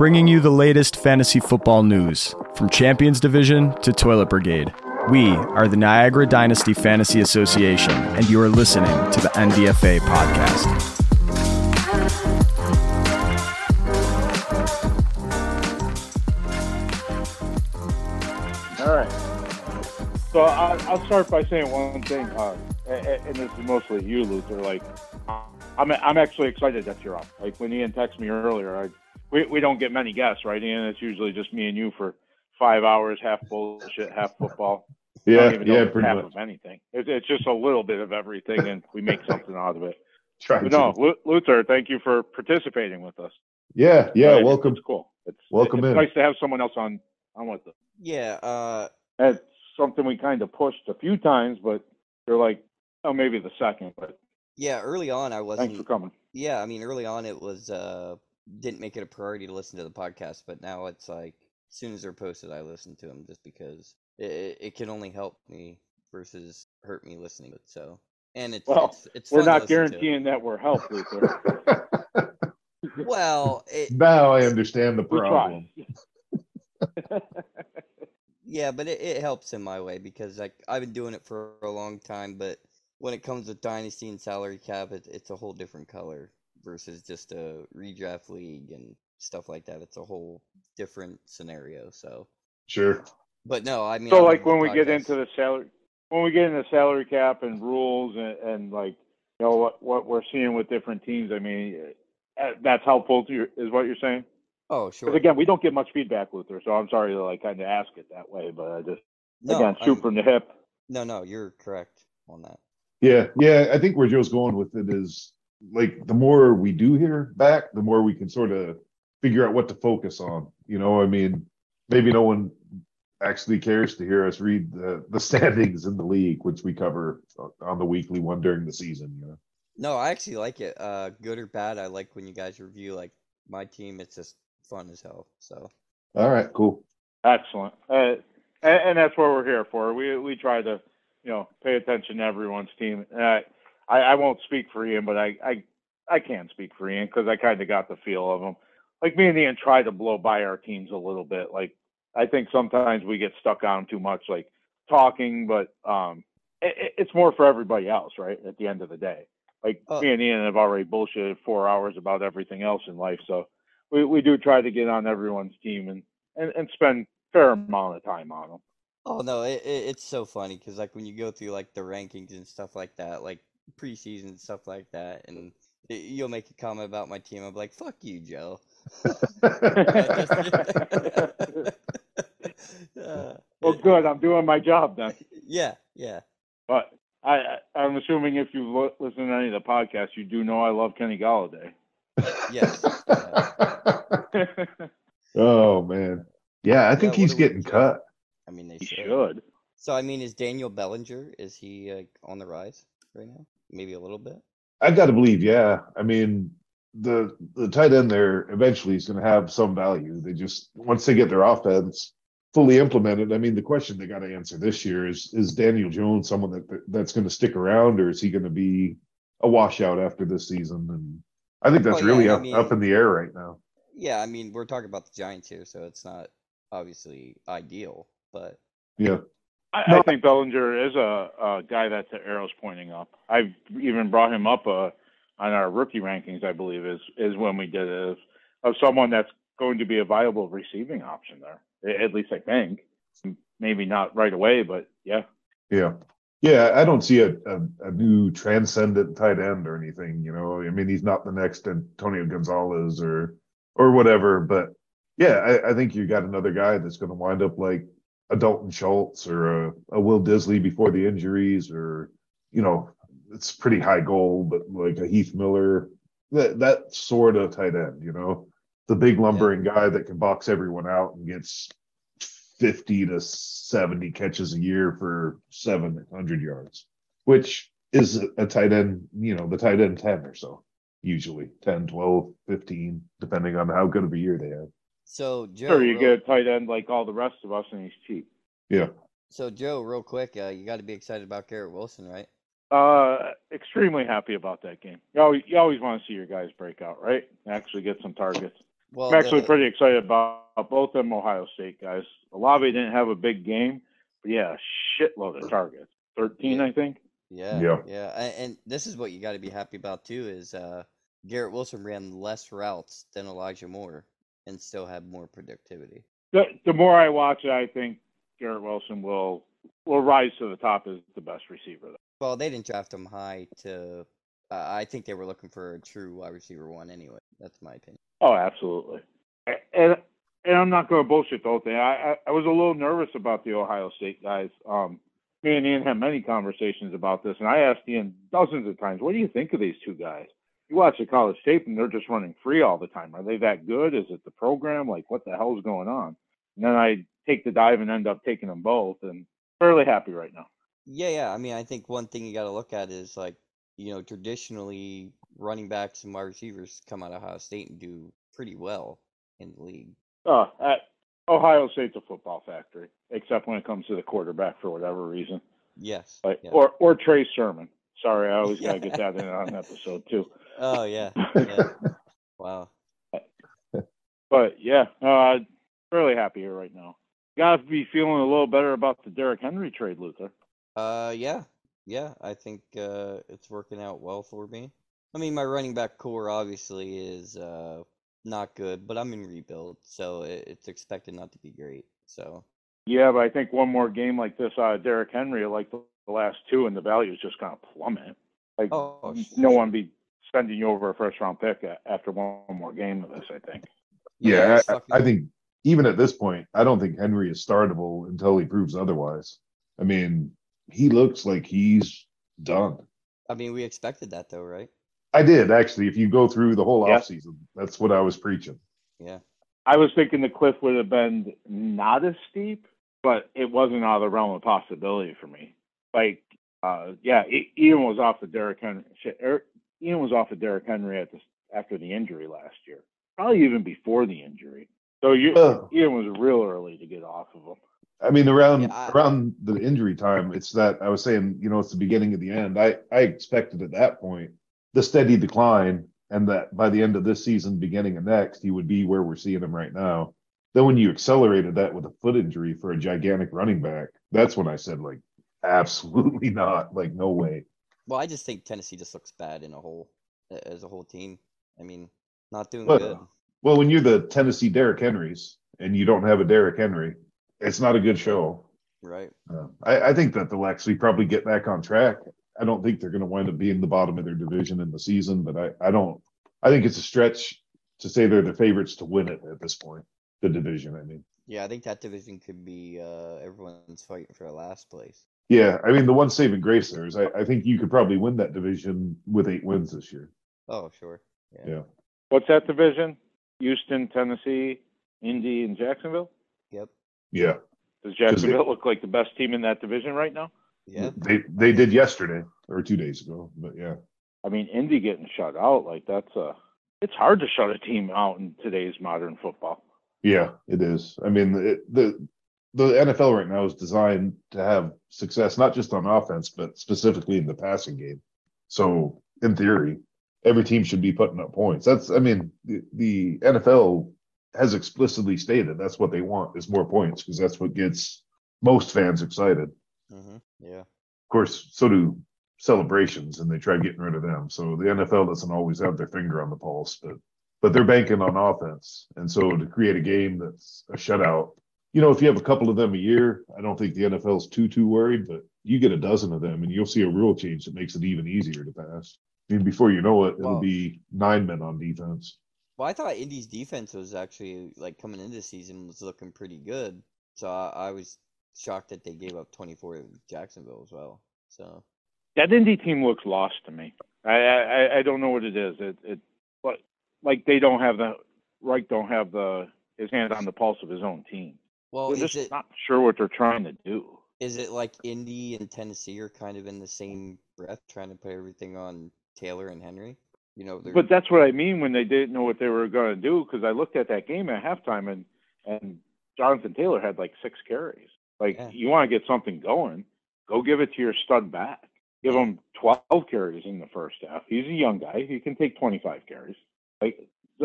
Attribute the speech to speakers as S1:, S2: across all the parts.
S1: bringing you the latest fantasy football news from Champions Division to Toilet Brigade. We are the Niagara Dynasty Fantasy Association, and you are listening to the NDFA podcast.
S2: All right. So I, I'll start by saying one thing, uh, and, and this is mostly you, Luther. Like, I'm I'm actually excited that you're on. Like when Ian texted me earlier, I, we we don't get many guests, right? And it's usually just me and you for five hours, half bullshit, half football.
S3: Yeah,
S2: don't even know
S3: yeah,
S2: if it's
S3: pretty
S2: half
S3: much.
S2: of anything. It's, it's just a little bit of everything, and we make something out of it. But no,
S3: to-
S2: Lu- Luther, thank you for participating with us.
S3: Yeah, yeah,
S2: It's-
S3: welcome.
S2: It's cool. It's
S3: Welcome
S2: it's
S3: in.
S2: nice to have someone else on on with us.
S4: Yeah, uh,
S2: That's something we kind of pushed a few times, but they're like, oh, maybe the second. But
S4: yeah. Early on, I wasn't.
S2: Thanks for coming.
S4: Yeah, I mean, early on, it was uh, didn't make it a priority to listen to the podcast, but now it's like as soon as they're posted, I listen to them just because it, it, it can only help me versus hurt me listening. But so, and it's
S2: Well,
S4: it's, it's
S2: We're
S4: fun
S2: not
S4: to.
S2: guaranteeing that we're help, Luther.
S4: Well, it,
S3: now I understand the problem.
S4: Yeah, but it, it helps in my way because like I've been doing it for a long time, but when it comes with dynasty and salary cap, it, it's a whole different color versus just a redraft league and stuff like that. It's a whole different scenario. So,
S3: Sure.
S4: but no, I mean,
S2: so,
S4: I
S2: like when we get
S4: podcast.
S2: into the salary, when we get into salary cap and rules and, and like you know what what we're seeing with different teams, I mean, uh, that's helpful to you, is what you're saying.
S4: oh sure,
S2: again, we don't get much feedback, Luther. So I'm sorry to like kind of ask it that way, but I just
S4: no,
S2: again
S4: I'm-
S2: shoot from the hip.
S4: no, no, you're correct on that.
S3: Yeah, yeah. I think where Joe's going with it is like the more we do hear back, the more we can sort of figure out what to focus on. You know, I mean, maybe no one actually cares to hear us read the, the standings in the league, which we cover on the weekly one during the season. You know,
S4: No, I actually like it. Uh, good or bad, I like when you guys review like my team. It's just fun as hell. So.
S3: all right, cool.
S2: Excellent. Uh, and, and that's what we're here for. We we try to, you know, pay attention to everyone's team. And I, I, won't speak for Ian, but I, I, I can speak for Ian because I kind of got the feel of him. Like me and Ian try to blow by our teams a little bit. Like I think sometimes we get stuck on them too much, like talking, but um, it, it's more for everybody else, right? At the end of the day, like
S4: Uh,
S2: me and Ian have already bullshitted four hours about everything else in life, so we, we do try to get on everyone's team and, and, and spend fair amount of time on them.
S4: Oh no, it, it it's so funny because like when you go through like the rankings and stuff like that, like preseason and stuff like that, and y- you'll make a comment about my team. I'm like, "Fuck you, Joe." Uh,
S2: Well, good. I'm doing my job then.
S4: Yeah, yeah.
S2: But I, I I'm assuming if you lo- listen to any of the podcasts, you do know I love Kenny Golladay.
S4: Yes.
S3: oh man, yeah. I think
S4: Yeah,
S3: he's
S4: what do we-
S3: getting cut.
S4: I mean, they
S2: he
S4: should.
S2: should.
S4: So I mean, is Daniel Bellinger is he like on the rise right now? Maybe a little bit.
S3: I got to believe, yeah. I mean, the the tight end there eventually is going to have some value. They just once they get their offense fully implemented. I mean, the question they got to answer this year is: Is Daniel Jones someone that that's going to stick around, or is he going to be a washout after this season? And I think that's
S4: Well, yeah,
S3: really
S4: I
S3: up,
S4: mean-
S3: up in the air right now.
S4: Yeah, I mean, we're talking about the Giants here, so it's not obviously ideal, but
S3: Yeah,
S2: I,
S3: No.
S2: I think Bellinger is a, a guy that the arrow's pointing up. I've even brought him up uh, on our rookie rankings. I believe is is when we did it of, someone that's going to be a viable receiving option there. At least I think. Maybe not right away, but yeah.
S3: yeah, yeah. I don't see a, a, a new transcendent tight end or anything. You know, I mean, he's not the next Antonio Gonzalez or or whatever. But yeah, I, I think you got another guy that's going to wind up like Dalton Schultz or a, a Will Dissly before the injuries, or you know, it's pretty high goal, but like a Heath Miller, that that sort of tight end. You know, the big lumbering guy that can box everyone out and gets. 50 to 70 catches a year for 700 yards, which is a, a tight end, you know, the tight end 10 or so, usually 10, 12, 15, depending on how good of a year they have.
S4: So Joe.
S2: Sure, you
S4: real-
S2: get a tight end like all the rest of us, and he's cheap.
S3: Yeah.
S4: So Joe, real quick, uh, you got to be excited about Garrett Wilson, right?
S2: Uh, extremely happy about that game. You always, you always want to see your guys break out, right? Actually get some targets.
S4: Well,
S2: I'm actually
S4: the-
S2: pretty excited about both them Ohio State guys. Olave didn't have a big game, but yeah, a shitload of targets. 13, I think.
S4: Yeah,
S3: Yeah.
S4: yeah, and, this is what you got to be happy about too. Is uh, Garrett Wilson ran less routes than Elijah Moore and still have more productivity.
S2: The, the more I watch it, I think Garrett Wilson will will rise to the top as the best receiver.
S4: Well, they didn't draft him high to. Uh, I think they were looking for a true wide receiver one anyway. That's my opinion.
S2: Oh, absolutely. And and I'm not going to bullshit the whole thing. I, I I was a little nervous about the Ohio State guys. Um, me and Ian had many conversations about this, and I asked Ian dozens of times, "What do you think of these two guys?" You watch the college tape, and they're just running free all the time. Are they that good? Is it the program? Like, what the hell's going on? And then I take the dive and end up taking them both, and fairly happy right now.
S4: Yeah, yeah. I mean, I think one thing you got to look at is like, you know, traditionally running backs and wide receivers come out of Ohio State and do pretty well in the league.
S2: Uh, at Ohio State's a football factory, except when it comes to the quarterback for whatever reason.
S4: Yes.
S2: Like,
S4: yeah.
S2: or or Trey Sermon. Sorry, I always gotta get that in on episode too.
S4: Oh yeah. Yeah. wow.
S2: But yeah, uh, really happy here right now. Got to be feeling a little better about the Derrick Henry trade, Luther.
S4: Uh, yeah, yeah. I think uh, it's working out well for me. I mean, my running back core obviously is uh not good, but I'm in rebuild, so it, it's expected not to be great. So
S2: Yeah, but I think one more game like this out of Derrick Henry, like the, the last two, and the value's just gonna plummet. Like
S4: Oh,
S2: no one be sending you over a first round pick after one more game of this. I think.
S3: Yeah,
S4: it's
S3: I, I think even at this point, I don't think Henry is startable until he proves otherwise. I mean, he looks like he's done.
S4: I mean, we expected that though, right?
S3: I did actually. If you go through the whole
S2: Yeah.
S3: offseason, that's what I was preaching.
S4: Yeah.
S2: I was thinking the cliff would have been not as steep, but it wasn't out of the realm of possibility for me. Like, uh, yeah, Ian was off the Derrick Henry. Ian was off of Derrick Henry at the, after the injury last year, probably even before the injury. So you,
S3: Well-
S2: Ian was real early to get off of him.
S3: I mean, around
S4: Yeah, I-
S3: around the injury time, it's that I was saying, you know, it's the beginning of the end. I I expected at that point the steady decline, and that by the end of this season, beginning of next, he would be where we're seeing him right now. Then when you accelerated that with a foot injury for a gigantic running back, that's when I said, like, absolutely not, like, no way.
S4: Well, I just think Tennessee just looks bad in a whole as a whole team. I mean, not doing
S3: Well,
S4: good.
S3: Well, when you're the Tennessee Derrick Henrys and you don't have a Derrick Henry, it's not a good show.
S4: Right.
S3: Uh, I, I think that they'll actually probably get back on track. I don't think they're going to wind up being the bottom of their division in the season, but I, I don't. I think it's a stretch to say they're the favorites to win it at this point. The division, I mean.
S4: Yeah, I think that division could be uh everyone's fighting for a last place.
S3: Yeah, I mean the one saving grace there is I, I think you could probably win that division with eight wins this year.
S4: Oh, sure. Yeah.
S3: Yeah.
S2: What's that division? Houston, Tennessee, Indy, and Jacksonville.
S4: Yep.
S3: Yeah,
S2: Does
S3: they-
S2: Jacksonville look like the best team in that division right now?
S4: Yeah.
S3: they they did yesterday or two days ago, but yeah,
S2: I mean, Indy getting shut out like that's a. It's hard to shut a team out in today's modern football.
S3: yeah, it is. I mean it, the the NFL right now is designed to have success not just on offense but specifically in the passing game. So in theory, every team should be putting up points. That's I mean the, the NFL has explicitly stated that's what they want is more points because that's what gets most fans excited.
S4: Mm-hmm. Yeah.
S3: Of course, so do celebrations, and they try getting rid of them. So the NFL doesn't always have their finger on the pulse, but but they're banking on offense, and so to create a game that's a shutout. You know, if you have a couple of them a year, I don't think the NFL's too too worried. But you get a dozen of them, and you'll see a rule change that makes it even easier to pass. I mean, before you know it, it'll
S4: Wow.
S3: be nine men on defense.
S4: Well, I thought Indy's defense was actually like coming into the season was looking pretty good. So I, I was shocked that they gave up 24 to Jacksonville as well. So
S2: That Indy team looks lost to me. I I, I don't know what it is. It it but like they don't have the Reich don't have the his hand on the pulse of his own team.
S4: Well,
S2: They're
S4: is
S2: just
S4: it
S2: not sure what they're trying to do.
S4: is it like Indy and Tennessee are kind of in the same breath, trying to put everything on Taylor and Henry? You know, they're
S2: But that's what I mean when they didn't know what they were going to do. Because I looked at that game at halftime and and Jonathan Taylor had like six carries. Like
S4: Yeah.
S2: you want to get something going, go give it to your stud back. Give him twelve carries in the first half. He's a young guy. He can take twenty five carries. Like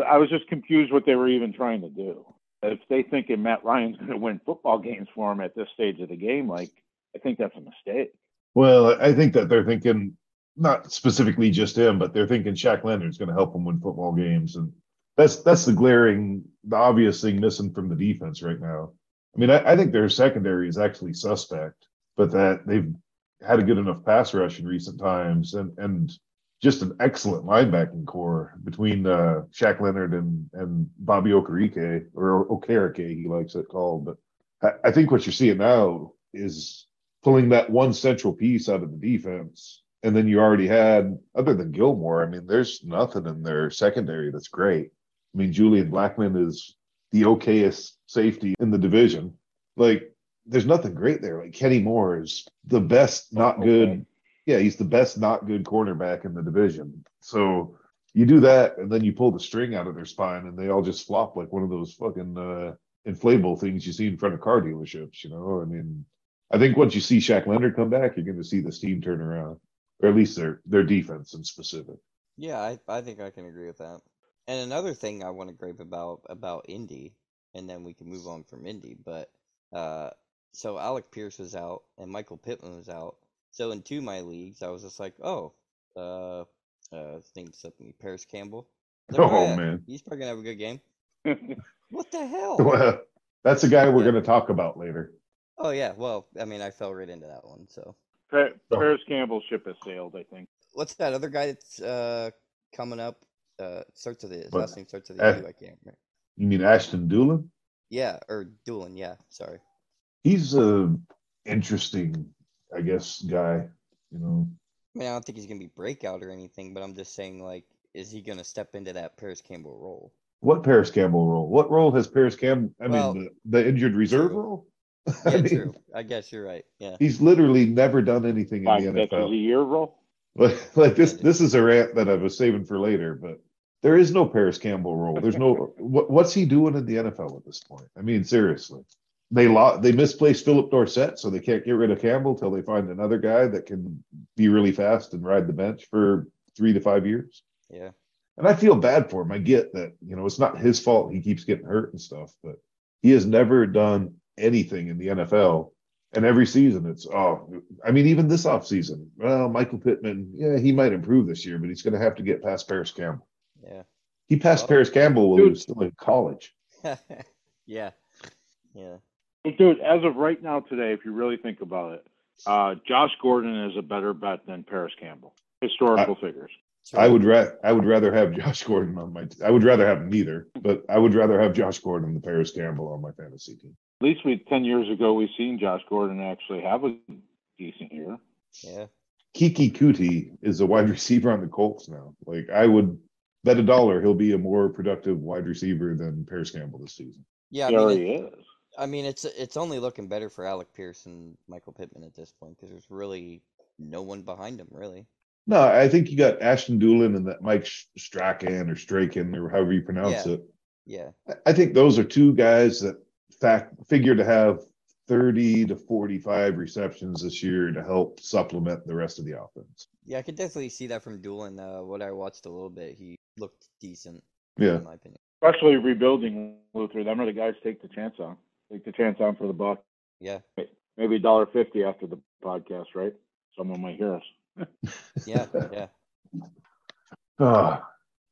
S2: I was just confused what they were even trying to do. If they thinking Matt Ryan's going to win football games for him at this stage of the game, like I think that's a mistake.
S3: Well, I think that they're thinking not specifically just him, but they're thinking Shaq Leonard's going to help them win football games, and that's that's the glaring, the obvious thing missing from the defense right now. I mean, I, I think their secondary is actually suspect, but that they've had a good enough pass rush in recent times, and and just an excellent linebacking core between uh, Shaq Leonard and and Bobby Okereke or Okereke, he likes it called. But I, I think what you're seeing now is pulling that one central piece out of the defense and then you already had, other than Gilmore, I mean, there's nothing in their secondary that's great. I mean, Julian Blackmon is the okayest safety in the division. Like, there's nothing great there. Like Kenny Moore is the best, not good. Yeah, he's the best, not good cornerback in the division. So you do that, and then you pull the string out of their spine, and they all just flop like one of those fucking uh, inflatable things you see in front of car dealerships. You know, I mean, I think once you see Shaq Leonard come back, you're going to see this team turn around or at least their their defense in specific.
S4: Yeah, I, I think I can agree with that. And another thing I want to gripe about about Indy, and then we can move on from Indy. But uh, so Alec Pierce was out and Michael Pittman was out. So in two of my leagues, I was just like, oh, uh, uh, his name's me, Parris Campbell.
S3: Like, oh, oh man,
S4: he's probably gonna have a good game. what the hell?
S3: Well, that's the guy we're yeah. gonna talk about later.
S4: Oh yeah, well, I mean, I fell right into that one, so.
S2: Pa- Parris Campbell ship has sailed, I think.
S4: What's that other guy that's uh, coming up? Uh, starts with his last name starts with a U. I can't remember.
S3: You mean Ashton Dulin?
S4: Yeah, or Dulin. Yeah, sorry.
S3: He's a interesting, I guess, guy. You know.
S4: I mean, I don't think he's gonna be breakout or anything, but I'm just saying, like, is he gonna step into that Parris Campbell role?
S3: What Parris Campbell role? What role has Parris Campbell? I well, mean, the, the injured reserve true. role.
S4: Yeah, I mean, true. I guess you're right. Yeah.
S3: He's literally never done anything Five in the NFL.
S2: a year role.
S3: Like, like this, this is a rant that I was saving for later, but there is no Parris Campbell role. There's no what, what's he doing in the NFL at this point? I mean, seriously, they lost, they misplaced Phillip Dorsett, so they can't get rid of Campbell till they find another guy that can be really fast and ride the bench for three to five years.
S4: Yeah.
S3: And I feel bad for him. I get that, you know, it's not his fault he keeps getting hurt and stuff, but he has never done anything in the NFL. And every season it's oh I mean even this offseason, well, Michael Pittman, yeah, he might improve this year, but he's gonna have to get past Parris Campbell.
S4: Yeah.
S3: He passed well, Parris Campbell when dude. he was still in college.
S4: yeah. Yeah.
S2: Dude, as of right now today, if you really think about it, uh, Josh Gordon is a better bet than Parris Campbell. Historical I, figures.
S3: I would ra- I would rather have Josh Gordon on my. T- I would rather have neither, but I would rather have Josh Gordon than Parris Campbell on my fantasy team.
S2: At least we ten years ago we seen Josh Gordon actually have a decent year.
S4: Yeah.
S3: Keke Coutee is a wide receiver on the Colts now. Like I would bet a dollar he'll be a more productive wide receiver than Parris Campbell this season.
S4: Yeah, I
S2: he mean, it,
S4: is. I mean, it's it's only looking better for Alec Pierce and Michael Pittman at this point because there's really no one behind him, really.
S3: No, I think you got Ashton Dulin and that Mike Strachan or Straken or however you pronounce
S4: yeah.
S3: it.
S4: Yeah.
S3: I think those are two guys that fact figure to have 30 to 45 receptions this year to help supplement the rest of the offense.
S4: Yeah, I could definitely see that from Dulin. Uh, what I watched a little bit, he looked decent.
S3: Yeah.
S4: In my opinion.
S2: Especially rebuilding Luther. Them are the guys take the chance on. Take the chance on for the buck.
S4: Yeah.
S2: Maybe a dollar fifty after the podcast, right? Someone might hear us
S4: yeah, yeah.
S3: Uh,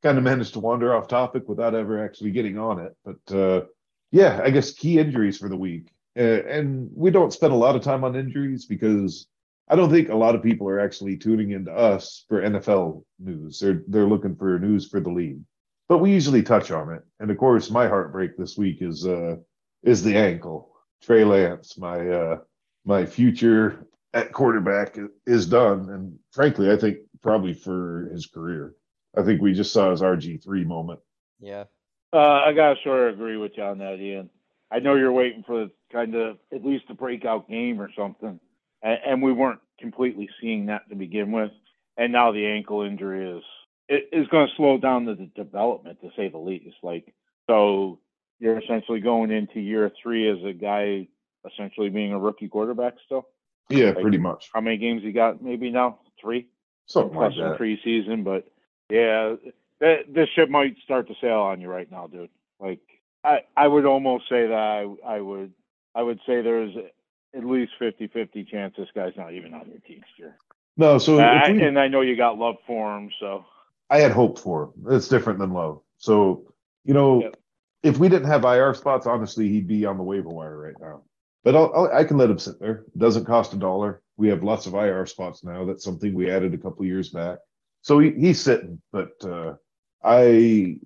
S3: kind of managed to wander off topic without ever actually getting on it. But uh, yeah, I guess key injuries for the week. Uh, and we don't spend a lot of time on injuries because I don't think a lot of people are actually tuning into us for NFL news. They're they're looking for news for the league. But we usually touch on it. And of course, my heartbreak this week is uh is the ankle. Trey Lance, my uh my future at quarterback is done. And frankly, I think probably for his career. I think we just saw his RG3 moment.
S4: Yeah.
S2: Uh, I got to sort of agree with you on that, Ian. I know you're waiting for kind of at least a breakout game or something. And, and we weren't completely seeing that to begin with. And now the ankle injury is it is going to slow down the, the development to say the least. Like so, you're essentially going into year three as a guy essentially being a rookie quarterback still.
S3: Yeah, like, pretty much.
S2: How many games he got? Maybe now three.
S3: Something like that.
S2: preseason, but yeah, that this ship might start to sail on you right now, dude. Like I, I would almost say that I, I would, I would say there's at least 50-50 chance this guy's not even on your team this year.
S3: No, so
S2: I,
S3: we-
S2: and I know you got love for him, so
S3: I had hope for him. It's different than love. So, you know,
S2: Yep.
S3: If we didn't have IR spots, honestly, he'd be on the waiver wire right now. But I'll, I'll, I can let him sit there. It doesn't cost a dollar. We have lots of IR spots now. That's something we added a couple years back. So he, he's sitting, but uh, I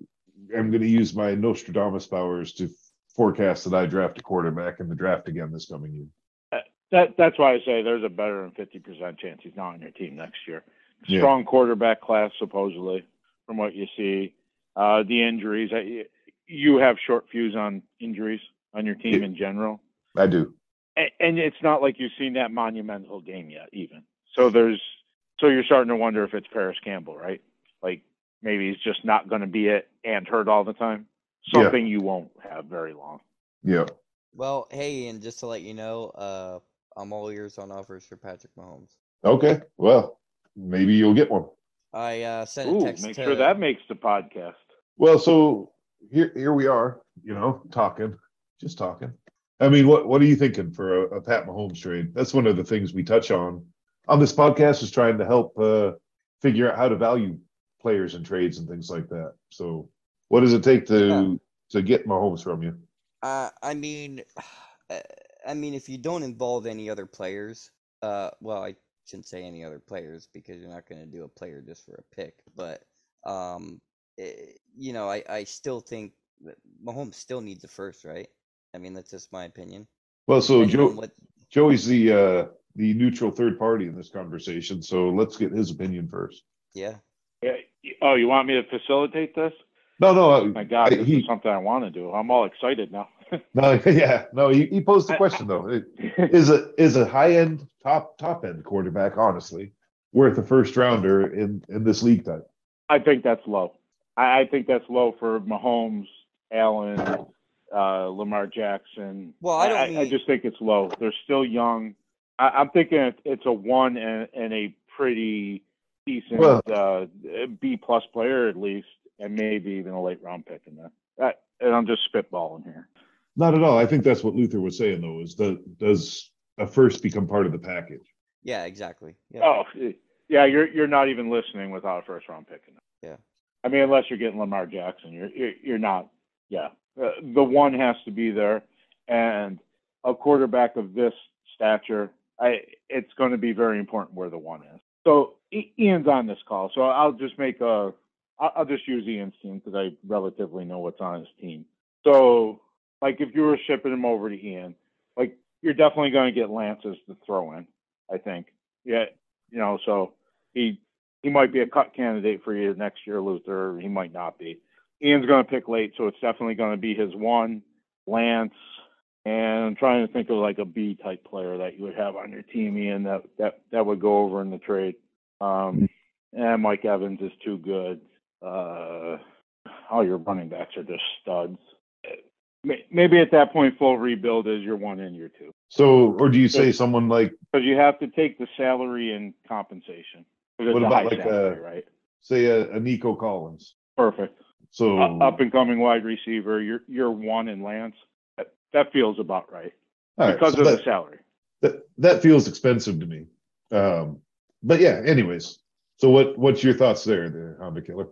S3: am going to use my Nostradamus powers to forecast that I draft a quarterback in the draft again this coming year.
S2: that that's why I say there's a better than fifty percent chance he's not on your team next year.
S3: Yeah.
S2: Strong quarterback class, supposedly, from what you see. Uh, the injuries, I, you have short fuse on injuries on your team
S3: Yeah.
S2: in general,
S3: I do.
S2: and, and it's not like you've seen that monumental game yet, even. So there's, so you're starting to wonder if it's Parris Campbell, right? Like maybe he's just not going to be it and hurt all the time.
S3: Yeah.
S2: Something you won't have very long.
S3: Yeah.
S4: Well, hey, and just to let you know, uh, I'm all ears on offers for Patrick Mahomes.
S3: Okay. Well, maybe you'll get one.
S4: I uh, sent a text
S2: make
S4: to
S2: sure that makes the podcast.
S3: Well, so here here we are, you know, talking, just talking. I mean, what what are you thinking for a, a Pat Mahomes trade? That's one of the things we touch on on this podcast is trying to help uh, figure out how to value players and trades and things like that. So, what does it take to to get Mahomes from you?
S4: Uh, I mean, I mean, if you don't involve any other players, uh, well, I shouldn't say any other players because you're not going to do a player just for a pick. But, um, eh, you know, I, I still think that Mahomes still needs a first, right? I mean, that's just my opinion.
S3: Well, so
S4: Depending
S3: Joe
S4: what,
S3: Joey's the uh, the neutral third party in this conversation. So let's get his opinion first.
S4: yeah.
S2: Yeah. Oh, you want me to facilitate this?
S3: No, no,
S2: My God,
S3: I-
S2: this
S3: he-
S2: is something I want to do. I'm all excited now.
S3: no, yeah, no. He, he posed the question though. It- is a is a high end top top end quarterback honestly worth a first rounder in in this league type?
S2: I think that's low. I, I think that's low for Mahomes, Allen, uh, Lamar Jackson.
S4: Well, I don't
S2: I, I just think it's low. They're still young. I, I'm thinking it's a one and, and a pretty decent
S3: Well-
S2: uh, B plus player at least, and maybe even a late round pick in there. That, and I'm just spitballing here.
S3: Not at all. I think that's what Luther was saying though. Is the does a first become part of the package?
S4: Yeah, exactly. Yeah.
S2: Oh, yeah, you're you're not even listening without a first round pick. In there.
S4: Yeah.
S2: I mean, unless you're getting Lamar Jackson, you're you're, you're not. Yeah, uh, the one has to be there, and a quarterback of this stature, I it's going to be very important where the one is. So Ian's on this call, so I'll just make a. I'll I'll just use Ian's team because I relatively know what's on his team. So, like, if you were shipping him over to Ian, like, you're definitely going to get Lances to throw in. I think. Yeah, you know, so he he might be a cut candidate for you next year, Luther. He might not be. Ian's going to pick late, so it's definitely going to be his one, Lance, and I'm trying to think of like a B type player that you would have on your team, Ian. That that that would go over in the trade. Um, and Mike Evans is too good. Uh, all your running backs are just studs. Maybe at that point, full rebuild is your one and your two
S3: So, or do you say someone like
S2: because you have to take the salary and compensation. 'Cause it's
S3: What about like,
S2: salary,
S3: uh,
S2: right?
S3: say a, a Nico Collins?
S2: Perfect.
S3: So
S2: up and coming wide receiver. You're you're one in Lance. That, that feels about right
S3: all right,
S2: because
S3: so
S2: of
S3: that,
S2: the salary.
S3: that that feels expensive to me. Um, but yeah. Anyways, so what what's your thoughts there, there, Honda Killer?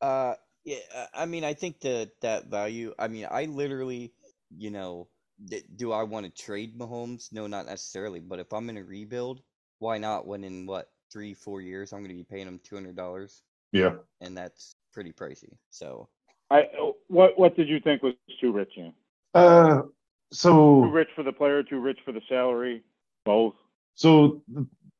S4: Uh, yeah. uh, I mean, I think that that value. I mean, I literally, you know, d- do I want to trade Mahomes? No, not necessarily. But if I'm in a rebuild, why not? When in what three, four years, I'm going to be paying them two hundred dollars,
S3: Yeah.
S4: and that's pretty pricey. So
S2: I what what did you think was too rich? Ian?
S3: Uh, so Too
S2: rich for the player, too rich for the salary. Both.
S3: so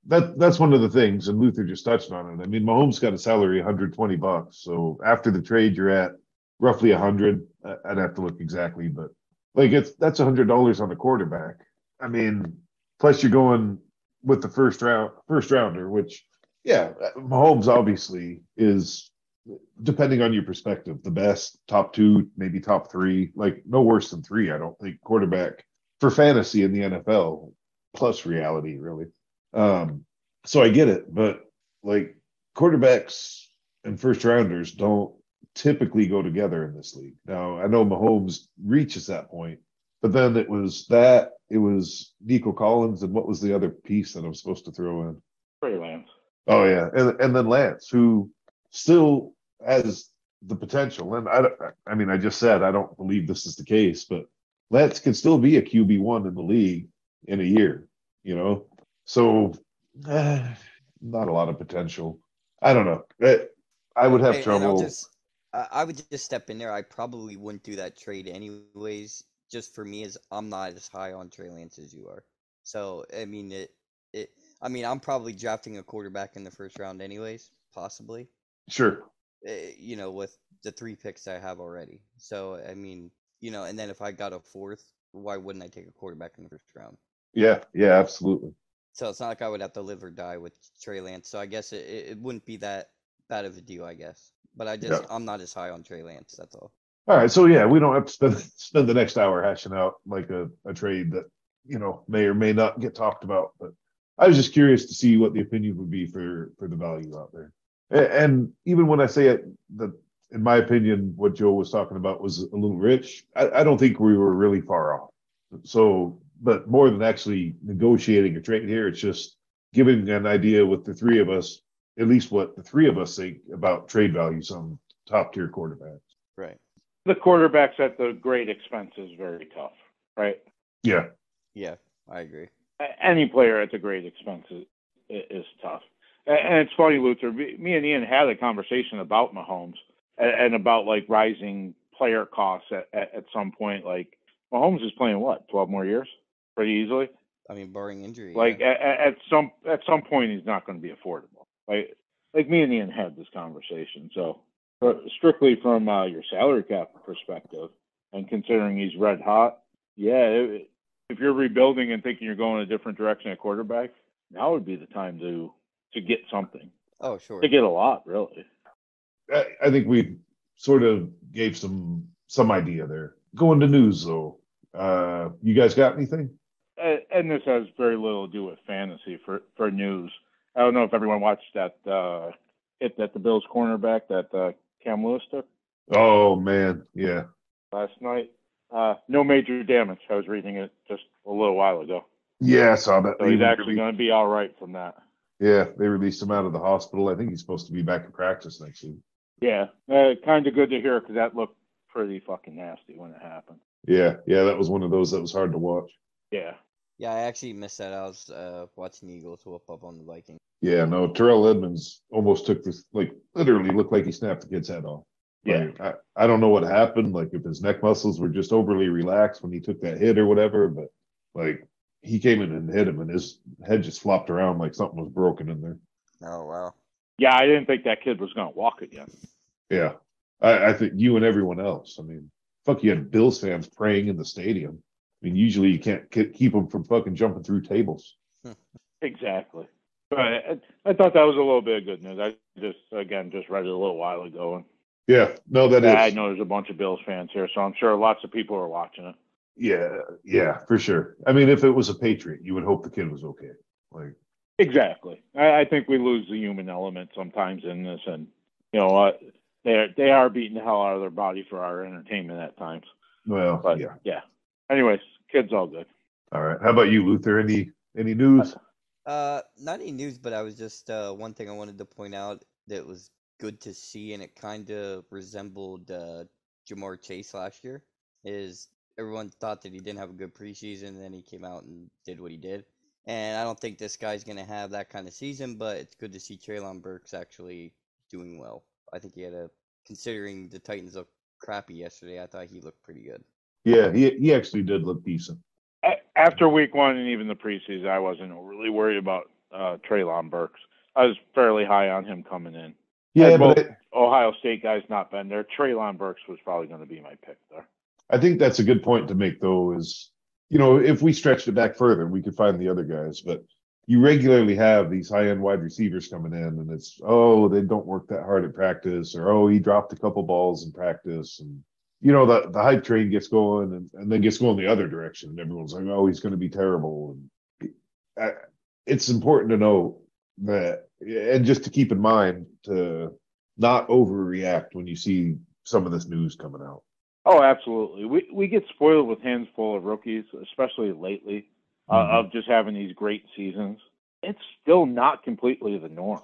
S3: that that's one of the things, and Luther just touched on it. I mean, Mahomes got a salary 120 bucks. So after the trade, you're at roughly 100. I- I'd have to look exactly, but like it's that's 100 dollars on the quarterback. I mean, plus you're going with the first round first rounder, which yeah, Mahomes obviously is depending on your perspective, the best top two, maybe top three, like no worse than three. I don't think quarterback for fantasy in the NFL plus reality really. Um, so I get it, but like quarterbacks and first rounders don't typically go together in this league. Now I know Mahomes reaches that point, but then it was that it was Nico Collins and what was the other piece that I'm supposed to throw in?
S2: Trey Lance.
S3: Oh yeah, and and then Lance, who still has the potential. And I, I mean, I just said I don't believe this is the case, but Lance can still be a QB one in the league in a year. You know, so eh, not a lot of potential. I don't know. Eh, I would have
S4: Hey, and
S3: trouble.
S4: I'll just, I I would just step in there. I probably wouldn't do that trade anyways. Just for me, is I'm not as high on Trey Lance as you are. So I mean, it, it. I mean, I'm probably drafting a quarterback in the first round anyways, possibly.
S3: Sure.
S4: eh, you know, with the three picks I have already. So I mean, you know, and then if I got a fourth, why wouldn't I take a quarterback in the first round?
S3: Yeah. Yeah. Absolutely.
S4: So it's not like I would have to live or die with Trey Lance. So I guess it, it it wouldn't be that bad of a deal, I guess. But I just
S3: Yeah.
S4: I'm not as high on Trey Lance. That's all.
S3: All right. So yeah, we don't have to spend spend the next hour hashing out like a, a trade that you know may or may not get talked about. But I was just curious to see what the opinion would be for for the value out there. And even when I say it, that in my opinion, what Joe was talking about was a little rich. I, I don't think we were really far off. So, but more than actually negotiating a trade here, it's just giving an idea with the three of us, at least what the three of us think about trade values on top tier quarterbacks.
S4: Right.
S2: The quarterbacks at the great expense is very tough, right?
S3: Yeah.
S4: Yeah, I agree.
S2: Any player at the great expense is, is tough. And it's funny, Luther. Me me and Ian had a conversation about Mahomes and, and about like rising player costs at, at, at some point. Like Mahomes is playing what, twelve more years, pretty easily.
S4: I mean, barring injury.
S2: Like
S4: yeah.
S2: at, at some at some point, he's not going to be affordable. Like like me and Ian had this conversation. So but strictly from uh, your salary cap perspective, and considering he's red hot, yeah, it, if you're rebuilding and thinking you're going a different direction at quarterback, now would be the time to to get something,
S4: oh, sure.
S2: to get a lot, really.
S3: I, I think we sort of gave some some idea there. Going to news though, uh, you guys got anything?
S2: Uh, and this has very little to do with fantasy for for news. I don't know if everyone watched that uh, hit that the Bills cornerback that uh, Cam Lewis.
S3: Oh man, yeah,
S2: last night. Uh, no major damage. I was reading it just a little while ago.
S3: yeah, I saw that.
S2: So he's actually going to be all right from that.
S3: yeah, they released him out of the hospital. I think he's supposed to be back in practice next week.
S2: Yeah, uh, kind of good to hear because that looked pretty fucking nasty when it happened.
S3: Yeah, yeah, that was one of those that was hard to watch.
S2: Yeah.
S4: Yeah, I actually missed that. I was uh, watching Eagles whoop up on the Vikings.
S3: Yeah, no, Terrell Edmunds almost took this, like, literally looked like he snapped the kid's head off.
S2: Yeah.
S3: Like, I, I don't know what happened, like if his neck muscles were just overly relaxed when he took that hit or whatever, but like he came in and hit him and his head just flopped around like something was broken in there.
S4: Oh wow.
S2: Yeah, I didn't think that kid was going to walk again.
S3: Yeah. I, I think you and everyone else. I mean, fuck, you had Bills fans praying in the stadium. I mean, usually you can't ke- keep them from fucking jumping through tables.
S2: Exactly. But I, I thought that was a little bit of good news. I just, again, just read it a little while ago. And
S3: Yeah, no, that is.
S2: I know there's a bunch of Bills fans here, so I'm sure lots of people are watching it.
S3: Yeah, yeah, for sure. I mean, if it was a Patriot, you would hope the kid was okay. Like,
S2: Exactly. I, I think we lose the human element sometimes in this, and you know what? They they are beating the hell out of their body for our entertainment at times.
S3: well,
S2: But
S3: yeah.
S2: yeah. Anyways, kids all good.
S3: All right. How about you, Luther? Any any news?
S4: Uh, not any news, but I was just uh, one thing I wanted to point out that was good to see, and it kind of resembled uh, Ja'Marr Chase last year. Is everyone thought that he didn't have a good preseason, and then he came out and did what he did. And I don't think this guy's gonna have that kind of season, but it's good to see Treylon Burks actually doing well. I think he had a considering the Titans looked crappy yesterday. I thought he looked pretty good.
S3: Yeah, he he actually did look decent.
S2: After week one and even the preseason, I wasn't really worried about uh, Treylon Burks. I was fairly high on him coming in.
S3: Yeah, but
S2: both
S3: I,
S2: Ohio State guys not been there. Treylon Burks was probably going to be my pick there.
S3: I think that's a good point to make, though. Is you know, if we stretched it back further, we could find the other guys, but you regularly have these high end wide receivers coming in, and it's oh they don't work that hard at practice, or oh he dropped a couple balls in practice, and you know the the hype train gets going, and, and then gets going the other direction, and everyone's like oh he's going to be terrible, and I, it's important to know that, and just to keep in mind to not overreact when you see some of this news coming out.
S2: Oh, absolutely. We we get spoiled with hands full of rookies, especially lately, uh,
S3: Mhm.
S2: of just having these great seasons. It's still not completely the norm.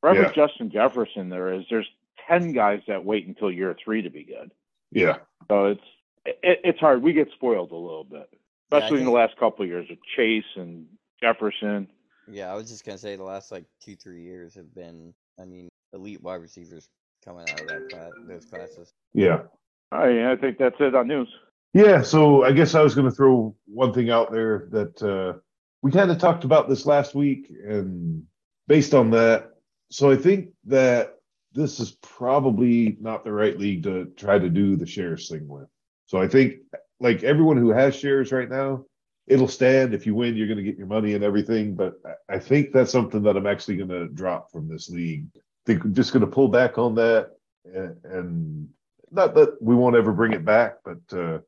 S2: For every
S3: Yeah.
S2: Justin Jefferson there is, there's ten guys that wait until year three to be good.
S3: Yeah,
S2: So it's it, it's hard. We get spoiled a little bit,
S4: Yeah,
S2: especially in the last couple of years with Chase and Jefferson.
S4: Yeah, I was just gonna say the last like two three years have been, I mean, elite wide receivers coming out of that class, those classes.
S3: yeah.
S2: All right, I think that's it on news.
S3: Yeah, so I guess I was going to throw one thing out there that uh, we kind of talked about this last week, and based on that, so I think that this is probably not the right league to try to do the shares thing with. So I think, like everyone who has shares right now, it'll stand. If you win, you're going to get your money and everything. But I- think that's something that I'm actually going to drop from this league. I think I'm just going to pull back on that, and, and not that we won't ever bring it back, but. Uh,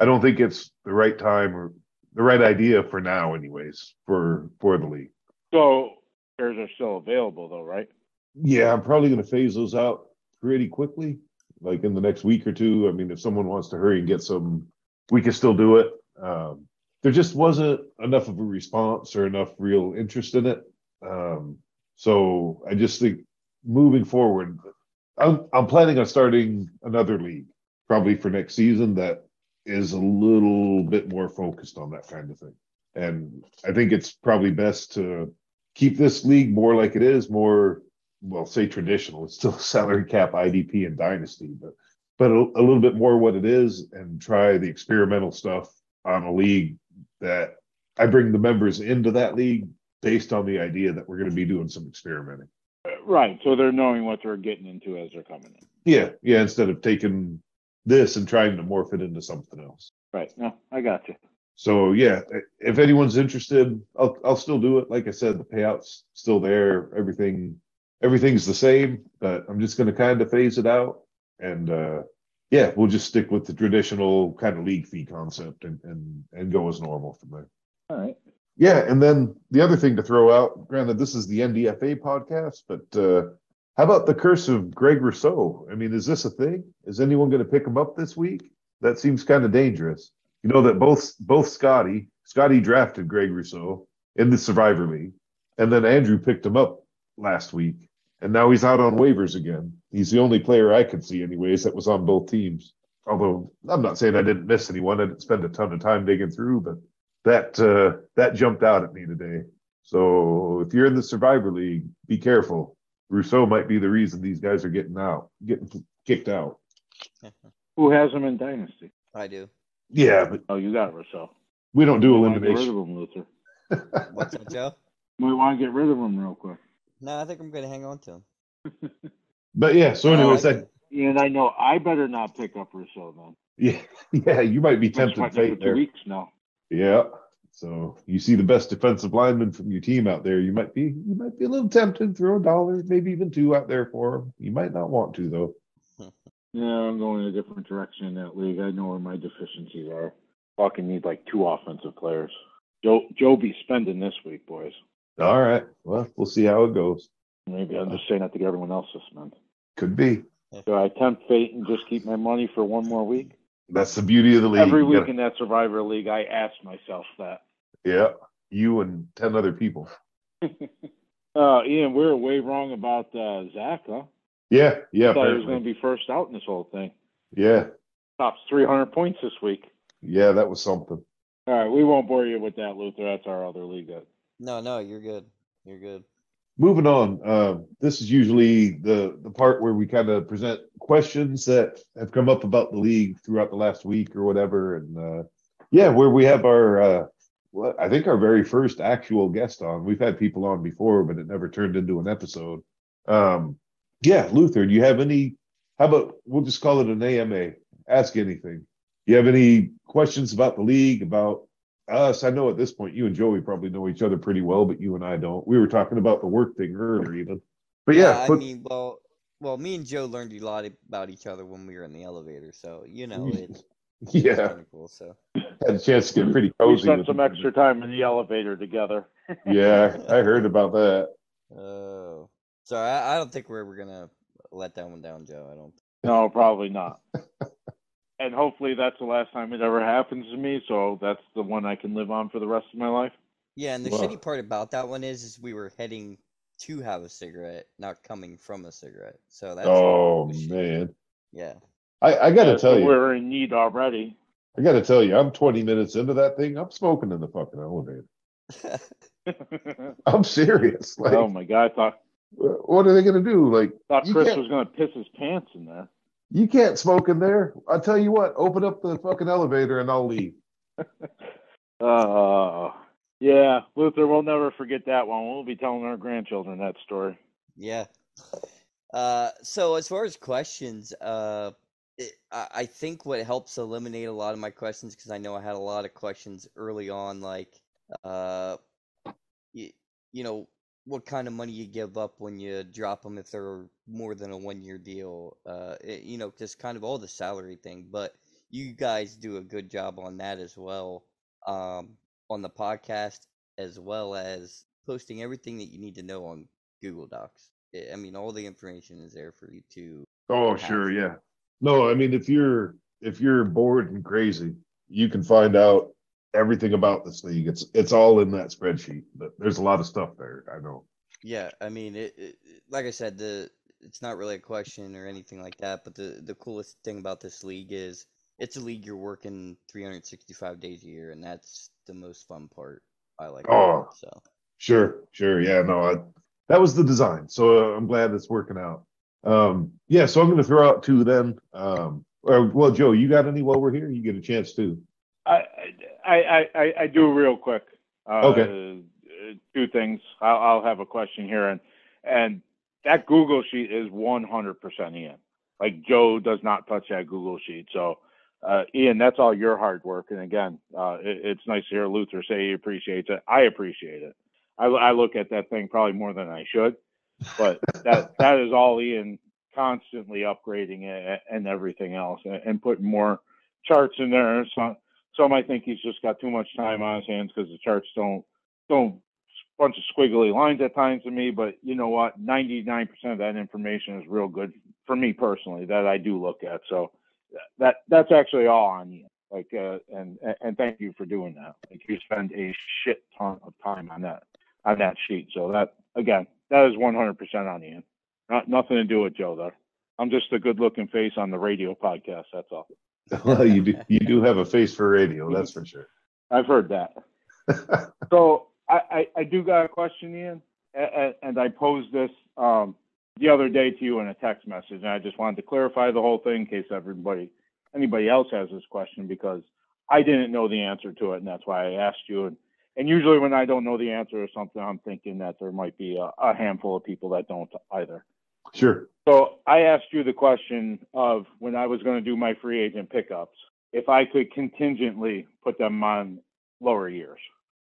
S3: I don't think it's the right time or the right idea for now, anyways, for for the league.
S2: So shares are still available though, right?
S3: Yeah, I'm probably going to phase those out pretty quickly, like in the next week or two. I mean, if someone wants to hurry and get some, we can still do it. Um, there just wasn't enough of a response or enough real interest in it. Um, so I just think moving forward, I'm I'm planning on starting another league probably for next season that is a little bit more focused on that kind of thing. And I think it's probably best to keep this league more like it is, more well, say traditional. It's still salary cap, IDP, and dynasty, but but a, a little bit more what it is, and try the experimental stuff on a league that I bring the members into that league based on the idea that we're going to be doing some experimenting.
S2: Uh, Right. So they're knowing what they're getting into as they're coming in.
S3: Yeah, yeah. Instead of taking this and trying to morph it into something else.
S2: Right. No, I got you.
S3: So yeah, if anyone's interested, I'll I'll still do it. Like I said, the payout's still there. Everything everything's the same, but I'm just going to kind of phase it out, and uh, yeah, we'll just stick with the traditional kind of league fee concept and and and go as normal from there.
S2: All right.
S3: Yeah, and then the other thing to throw out, granted, this is the NDFA podcast, but uh, how about the curse of Greg Rousseau? I mean, is this a thing? Is anyone going to pick him up this week? That seems kind of dangerous. You know that both both Scotty Scotty drafted Greg Rousseau in the Survivor League, and then Andrew picked him up last week, and now he's out on waivers again. He's the only player I could see, anyways, that was on both teams. Although I'm not saying I didn't miss anyone, I didn't spend a ton of time digging through, but that uh, that jumped out at me today. So if you're in the Survivor League, be careful. Rousseau might be the reason these guys are getting out, getting kicked out.
S2: Who has him in Dynasty?
S4: I do.
S3: Yeah, but
S2: Oh, you got Rousseau.
S3: we don't do
S2: You wanna Get rid
S3: elimination.
S2: of him, Luther.
S4: What's that, Joe?
S2: We want to get rid of him real quick.
S4: No, I think I'm gonna hang on to him.
S3: But yeah, so
S4: I
S3: anyways,
S4: like
S3: that,
S2: And I know I better not pick up Rousseau then.
S3: yeah, yeah, you might be tempted
S2: sweating
S3: fate
S2: for two
S3: there.
S2: weeks now.
S3: Yeah. So you see the best defensive lineman from your team out there, you might be you might be a little tempted, to throw a dollar, maybe even two out there for him. You might not want to though.
S2: Yeah, I'm going a different direction in that league. I know where my deficiencies are. Fucking need like two offensive players. Joe Joe be spending this week, boys.
S3: All right. Well, we'll see how it goes.
S2: Maybe I'm just saying that to get everyone else to spend.
S3: Could be.
S2: Do I tempt fate and just keep my money for one more week?
S3: That's the beauty of the league.
S2: Every week
S3: gotta-
S2: in that Survivor League, I ask myself that.
S3: yeah. You and ten other people.
S2: uh, Ian, we were way wrong about uh, Zach, huh?
S3: Yeah, yeah,
S2: I thought he was going to be first out in this whole thing.
S3: Yeah.
S2: Tops 300 points this week.
S3: Yeah, that was something.
S2: All right, we won't bore you with that, Luther. That's our other league. That
S4: No, no, you're good. You're good.
S3: Moving on. Uh, this is usually the the part where we kind of present questions that have come up about the league throughout the last week or whatever, and uh, yeah, where we have our uh, I think our very first actual guest on. We've had people on before, but it never turned into an episode. Um, yeah, Luther, do you have any? How about we'll just call it an AMA? Ask anything. Do You have any questions about the league, about us? I know at this point you and Joey probably know each other pretty well, but you and I don't. We were talking about the work thing earlier, even. But yeah,
S4: I
S3: put-
S4: mean, well, well, me and Joe learned a lot about each other when we were in the elevator, so you know it.
S3: yeah,
S4: cool. So
S3: had a chance to get pretty cozy.
S2: we
S3: spent
S2: some
S3: each other.
S2: extra time in the elevator together.
S3: Yeah, I heard about that.
S4: Oh, sorry. I, I don't think we're ever gonna let that one down, Joe. I don't.
S2: No, probably not. and hopefully that's the last time it ever happens to me. So that's the one I can live on for the rest of my life.
S4: Yeah, and the
S3: Well-
S4: shitty part about that one is, is we were heading to have a cigarette, not coming from a cigarette. So that's
S3: oh man,
S4: Yeah.
S3: I, I got to
S2: Yeah,
S3: tell
S2: so
S3: you,
S2: we're in need already.
S3: I got to tell you, I'm 20 minutes into that thing. I'm smoking in the fucking elevator. I'm serious. Oh like,
S2: oh my god! I thought
S3: what are they gonna do? Like,
S2: thought Chris was gonna piss his pants in there.
S3: You can't smoke in there. I tell you what, open up the fucking elevator and I'll leave.
S2: Uh, yeah, Luther, we'll never forget that one. We'll be telling our grandchildren that story.
S4: Yeah. Uh, so as far as questions, uh, it, I, I think what helps eliminate a lot of my questions because I know I had a lot of questions early on, like, uh, you, you know, what kind of money you give up when you drop them if they're more than a one-year deal. Uh, it, you know, just kind of all the salary thing. But you guys do a good job on that as well, um, on the podcast as well as posting everything that you need to know on Google Docs. I- I mean, all the information is there for you to.
S3: Oh,
S4: have.
S3: sure, yeah. No, I mean, if you're if you're bored and crazy, you can find out everything about this league. It's it's all in that spreadsheet. But there's a lot of stuff there. I know.
S4: Yeah, I mean, it, it, it- like I said, the it's not really a question or anything like that. But the the coolest thing about this league is it's a league you're working 365 days a year, and that's the most fun part. I like.
S3: Oh.
S4: it, so
S3: Sure, sure, yeah. No, I, that was the design. So uh, I'm glad it's working out. Um, yeah. So I'm going to throw out two then. Um, or, well, Joe, you got any while we're here? You get a chance too.
S2: I I I, I, do real quick. Uh,
S3: Okay.
S2: Two things. I'll, I'll have a question here, and and that Google sheet is 100% Ian. Like Joe does not touch that Google sheet. So, uh, Ian, that's all your hard work. And again, uh, it, it's nice to hear Luther say he appreciates it. I appreciate it. I, I look at that thing probably more than I should, but that that is all Ian constantly upgrading it and everything else, and, and putting more charts in there. So some I think he's just got too much time on his hands because the charts don't don't bunch of squiggly lines at times to me. But you know what? Ninety nine percent of that information is real good for me personally that I do look at. So that that's actually all on you. Like uh, and and thank you for doing that. Like you spend a shit ton of time on that on that sheet. So that again, that is one hundred percent on you. Not nothing to do with Joe though. I'm just a good looking face on the radio podcast. That's all.
S3: Well, you do you do have a face for radio, that's for sure.
S2: I've heard that. So I, I, I do got a question, Ian, and, and I posed this um, the other day to you in a text message, and I just wanted to clarify the whole thing in case everybody, anybody else has this question because I didn't know the answer to it, and that's why I asked you. And, and usually when I don't know the answer to something, I'm thinking that there might be a, a handful of people that don't either.
S3: Sure.
S2: So I asked you the question of when I was going to do my free agent pickups, if I could contingently put them on lower years.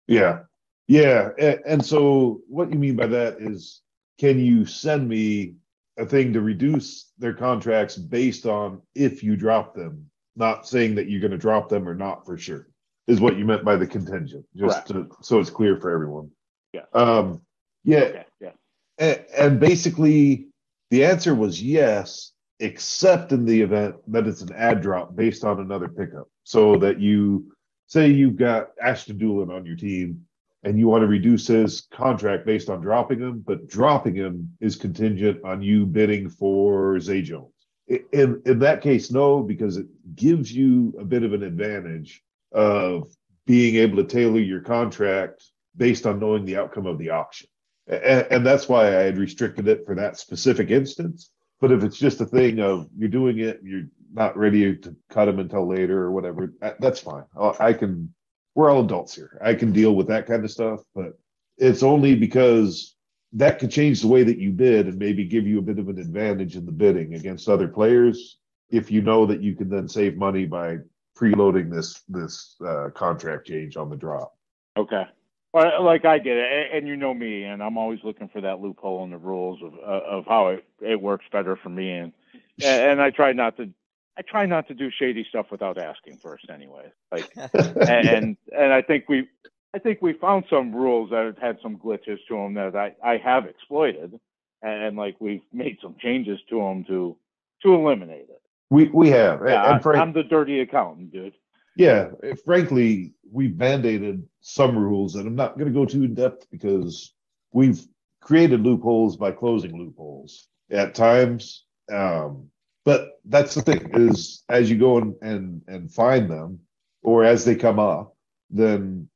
S3: Yeah. Yeah. And, so what you mean by that is can you send me a thing to reduce their contracts based on if you drop them, not saying that you're going to drop them or not for sure, is what you meant by the contingent, just to, so it's clear for everyone.
S2: Yeah.
S3: Um, yeah.
S2: Okay. Yeah.
S3: And, and basically, the answer was yes, except in the event that it's an add drop based on another pickup. So that you say you've got Ashton Dulin on your team and you want to reduce his contract based on dropping him, but dropping him is contingent on you bidding for Zay Jones. In, in that case, no, because it gives you a bit of an advantage of being able to tailor your contract based on knowing the outcome of the auction. And, and that's why I had restricted it for that specific instance. But if it's just a thing of you're doing it, you're not ready to cut them until later or whatever, that's fine. I can, we're all adults here. I can deal with that kind of stuff, but it's only because that could change the way that you bid and maybe give you a bit of an advantage in the bidding against other players if you know that you can then save money by preloading this this uh, contract change on the drop.
S2: Okay. Like I did, and, and you know me, and I'm always looking for that loophole in the rules of uh, of how it, it works better for me, and and I try not to I try not to do shady stuff without asking first, anyway. Like, and and, I think we I think we found some rules that had some glitches to them that I I have exploited, and, and like we've made some changes to them to to eliminate it.
S3: We we have,
S2: Yeah,
S3: and
S2: I,
S3: frank,
S2: I'm the dirty accountant, dude.
S3: Yeah. Frankly, we've mandated some rules, and I'm not going to go too in depth because we've created loopholes by closing loopholes at times. Um, but that's the thing is, as you go and and, and find them, or as they come up, then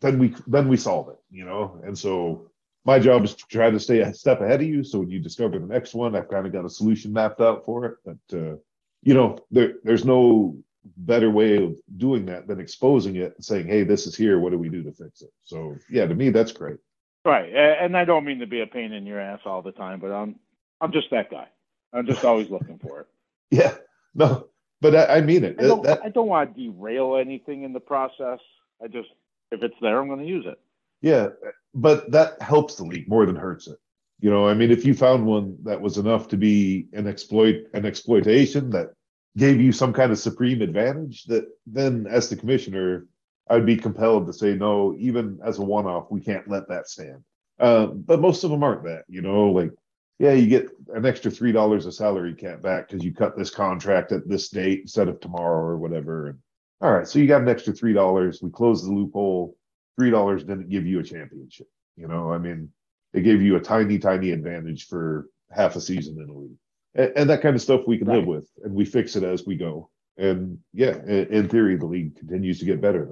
S3: then we then we solve it, you know. And so my job is to try to stay a step ahead of you. So when you discover the next one, I've kind of got a solution mapped out for it. But uh, you know, there there's no better way of doing that than exposing it and saying, "Hey, this is here. What do we do to fix it?" So yeah, to me, that's great.
S2: Right, and I don't mean to be a pain in your ass all the time, but I'm I'm just that guy. I'm just always looking for it.
S3: Yeah, no, but I, I mean it.
S2: I don't
S3: That-
S2: I don't want to derail anything in the process. I just if it's there, I'm going to use it.
S3: Yeah, but that helps the league more than hurts it. You know, I mean, if you found one that was enough to be an exploit, an exploitation that gave you some kind of supreme advantage, that then as the commissioner, I'd be compelled to say no. Even as a one-off, we can't let that stand. Uh, but most of them aren't that. You know, like yeah, you get an extra three dollars a salary cap back because you cut this contract at this date instead of tomorrow or whatever. And all right, so you got an extra three dollars. We closed the loophole three dollars didn't give you a championship. You know, I mean, it gave you a tiny, tiny advantage for half a season in a league, and, and that kind of stuff we can live with, and we fix it as we go. And yeah, in, in theory, the league continues to get better.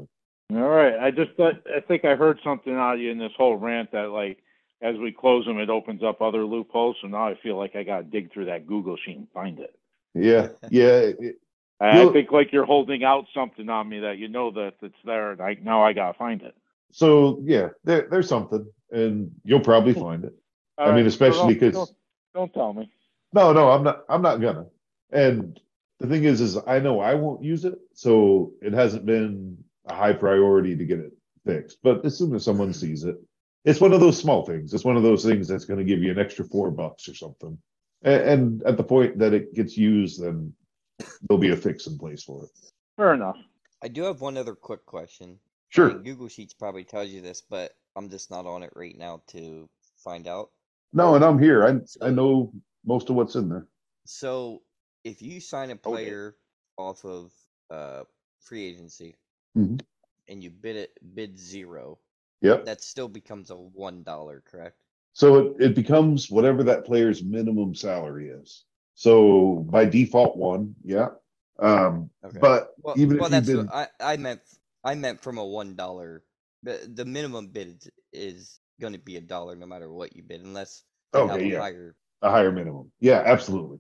S2: All right. I just thought I think I heard something out of you in this whole rant that like as we close them, it opens up other loopholes. So now I feel like I got to dig through that Google sheet and find it.
S3: Yeah, yeah, it-
S2: I, I think like you're holding out something on me that you know that it's there, and I now I got to find it.
S3: so yeah, there, there's something, and you'll probably find it.
S2: All
S3: I mean,
S2: right, so
S3: especially
S2: don't-
S3: 'cause-
S2: don't, don't tell me.
S3: No, no, I'm not. I'm not gonna. And the thing is, is I know I won't use it, so it hasn't been a high priority to get it fixed. But as soon as someone sees it, it's one of those small things. It's one of those things that's going to give you an extra four bucks or something. And, and at the point that it gets used, then there'll be a fix in place for it.
S2: Fair enough.
S4: I do have one other quick question. I
S3: Sure.
S4: mean, Google Sheets probably tells you this, but I'm just not on it right now to find out.
S3: No, and I'm here. I I know most of what's in there.
S4: So if you sign a
S2: Okay.
S4: player off of uh, free agency
S3: Mhm.
S4: and you bid it bid zero,
S3: Yep.
S4: that still becomes a one dollar, correct?
S3: So it, it becomes whatever that player's minimum salary is. So by default, one, yeah. Um,
S4: Okay.
S3: but
S4: Well,
S3: even
S4: well,
S3: if
S4: that's
S3: you've
S4: what I, I meant. I meant from a one dollar. The the minimum bid is, is going to be a dollar no matter what you bid, unless you
S3: Okay, yeah.
S4: higher.
S3: A higher minimum. Yeah, absolutely.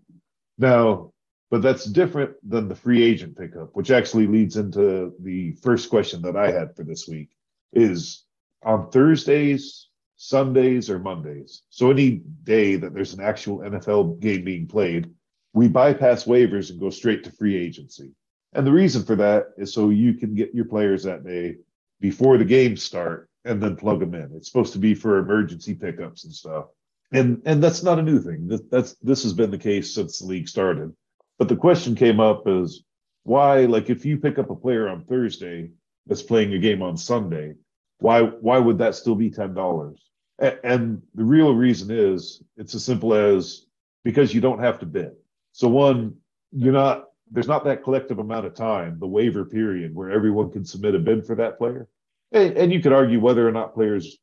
S3: Now, but that's different than the free agent pickup, which actually leads into the first question that I had for this week is on Thursdays, Sundays, or Mondays. So any day that there's an actual NFL game being played, we bypass waivers and go straight to free agency. And the reason for that is so you can get your players that day before the games start and then plug them in. It's supposed to be for emergency pickups and stuff and and that's not a new thing. That, that's this has been the case since the league started. But the question came up is why, like, if you pick up a player on Thursday that's playing a game on Sunday, why why would that still be ten dollars? And the real reason is it's as simple as because you don't have to bid. So one, you're not there's not that collective amount of time, the waiver period, where everyone can submit a bid for that player. And, and you could argue whether or not players,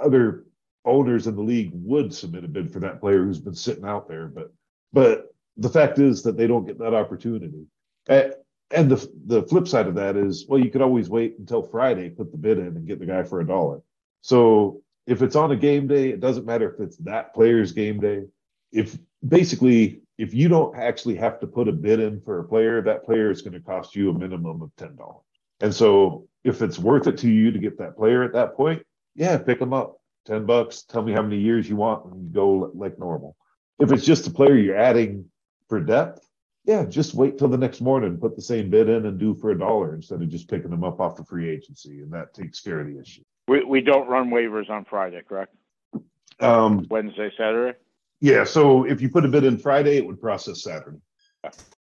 S3: other owners in the league would submit a bid for that player who's been sitting out there. But but the fact is that they don't get that opportunity. Uh, and the the flip side of that is, well, you could always wait until Friday, put the bid in, and get the guy for a dollar. So if it's on a game day, it doesn't matter if it's that player's game day. If basically if you don't actually have to put a bid in for a player, that player is going to cost you a minimum of ten dollars. And so if it's worth it to you to get that player at that point, yeah, pick them up. 10 bucks, tell me how many years you want, and you go like normal. If it's just a player you're adding for depth, yeah, just wait till the next morning, put the same bid in and do for a dollar instead of just picking them up off the free agency. And that takes care of the issue.
S2: We we don't run waivers on Friday, correct?
S3: Um,
S2: Wednesday, Saturday.
S3: yeah, so if you put a bid in Friday, it would process Saturday.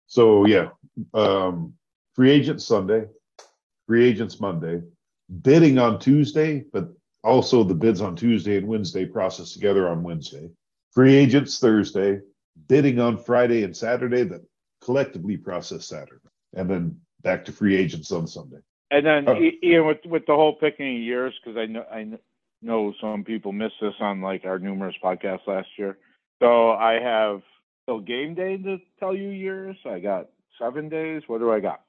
S3: So yeah, um, free agent Sunday, free agents Monday, bidding on Tuesday, but also the bids on Tuesday and Wednesday processed together on Wednesday. free agents Thursday, bidding on Friday and Saturday, that collectively process Saturday, and then back to free agents on Sunday.
S2: And then
S3: Oh.
S2: Ian, with with the whole picking of years, because I know I know some people missed this on like our numerous podcasts last year. So I have till game day to tell you years. I got seven days. What do I got?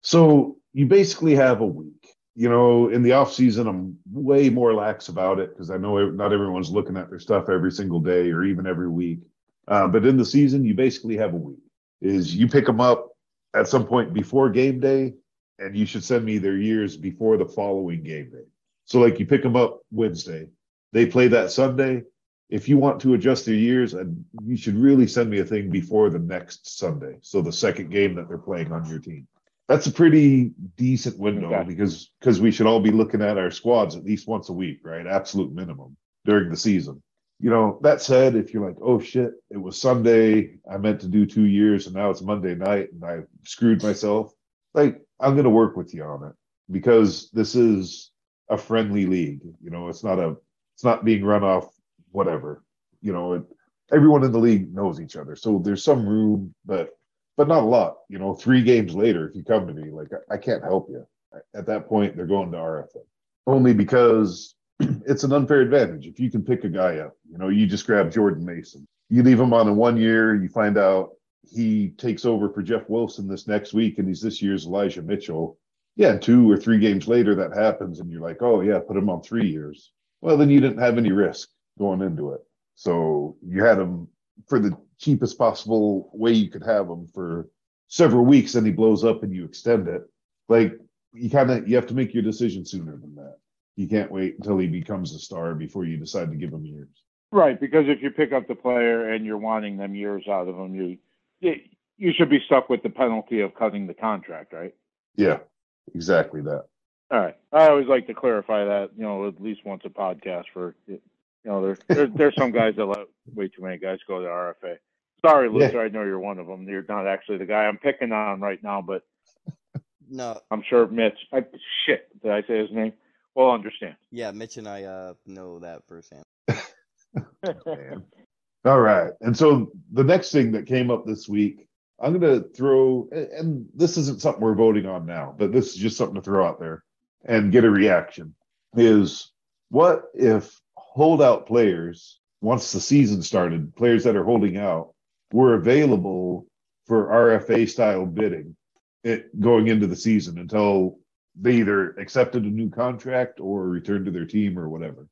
S3: So you basically have a week. You know, in the off season, I'm way more lax about it because I know not everyone's looking at their stuff every single day or even every week. Uh, but in the season, you basically have a week. Is you pick them up at some point before game day, and you should send me their years before the following game day. So, like, you pick them up Wednesday, they play that Sunday. If you want to adjust their years, and you should really send me a thing before the next Sunday. So the second game that they're playing on your team that's a pretty decent window
S2: Okay.
S3: because because we should all be looking at our squads at least once a week, right? Absolute minimum during the season. You know, that said, if you're like, oh shit, it was Sunday, I meant to do two years and now it's Monday night and I screwed myself, like I'm gonna work with you on it because this is a friendly league. You know, it's not a it's not being run off whatever. You know, it, everyone in the league knows each other. So there's some room, but but not a lot. You know, three games later, if you come to me, like I, can't help you. At that point, they're going to RFA only because it's an unfair advantage. If you can pick a guy up, you know, you just grab Jordan Mason, you leave him on a one year, you find out he takes over for Jeff Wilson this next week, and he's this year's Elijah Mitchell. Yeah, two or three games later, that happens, and you're like, oh yeah, put him on three years. Well, then you didn't have any risk going into it, so you had him for the cheapest possible way you could have them for several weeks and he blows up and you extend it like you kind of you have to make your decision sooner than that you can't wait until he becomes a star before you decide to give him years
S2: Right, because if you pick up the player and you're wanting them years out of them, you you- you should be stuck with the penalty of cutting the contract, right?
S3: yeah exactly that
S2: All right. I always like to clarify that, you know, at least once a podcast for, you know, there's there, there's some guys that let way too many guys go to RFA. Sorry,
S3: Yeah.
S2: Luther, I know you're one of them. You're not actually the guy I'm picking on right now, but
S4: No,
S2: I'm sure Mitch. I, shit, did I say his name? Well, understand.
S4: yeah, Mitch and I uh know that firsthand.
S3: Man. all right and so the next thing that came up this week i'm going to throw and- and this isn't something we're voting on now but this is just something to throw out there and get a reaction is what if holdout players once the season started players that are holding out were available for rfa style bidding it, going into the season until they either accepted a new contract or returned to their team or whatever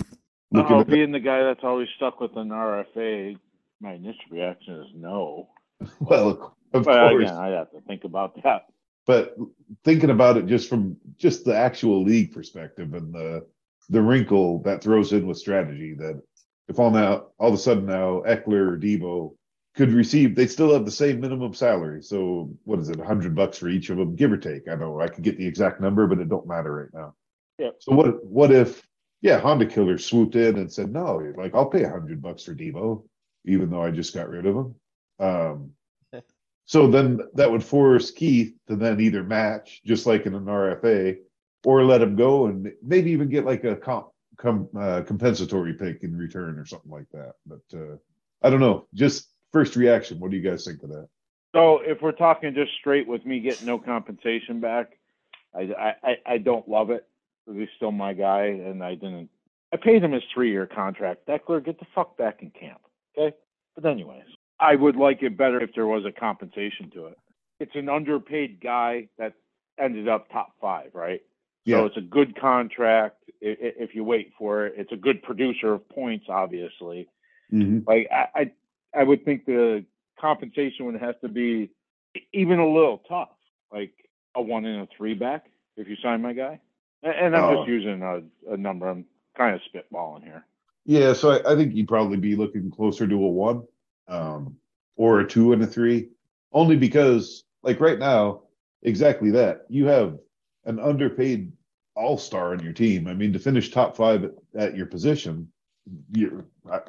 S3: Looking at-
S2: being the guy that's always stuck with an RFA, my initial reaction is no.
S3: well of
S2: But
S3: course
S2: again, I'd have to think about that.
S3: but thinking about it just from just the actual league perspective and the the wrinkle that throws in with strategy that if all now all of a sudden now Ekeler or Deebo could receive they still have the same minimum salary. So what is it 100 bucks for each of them give or take? I know i could get the exact number but it don't matter right now.
S2: Yep.
S3: so what what if yeah HondaKiller swooped in and said no like i'll pay 100 bucks for Deebo even though i just got rid of him. Um so then that would force Keith to then either match, just like in an RFA, or let him go and maybe even get like a comp, com, uh, compensatory pick in return or something like that. But uh, I don't know. Just first reaction. What do you guys think of that?
S2: So if we're talking just straight with me getting no compensation back, I, I, I- don't love it. He's still my guy, and I didn't. I paid him his three-year contract. Ekeler, get the fuck back in camp, okay? But anyways, I would like it better if there was a compensation to it. It's an underpaid guy that ended up top five, right?
S3: Yeah.
S2: So it's a good contract if you wait for it. It's a good producer of points, obviously. Like I, I, I would think the compensation would have to be even a little tough, like a one and a three back if you sign my guy. And I'm
S3: Oh.
S2: just using a, a number. I'm kind of spitballing here.
S3: Yeah, so I, I think you'd probably be looking closer to a one, um, or a two and a three, only because, like right now, exactly that. You have an underpaid all star on your team. I mean, to finish top five at, at your position, you I,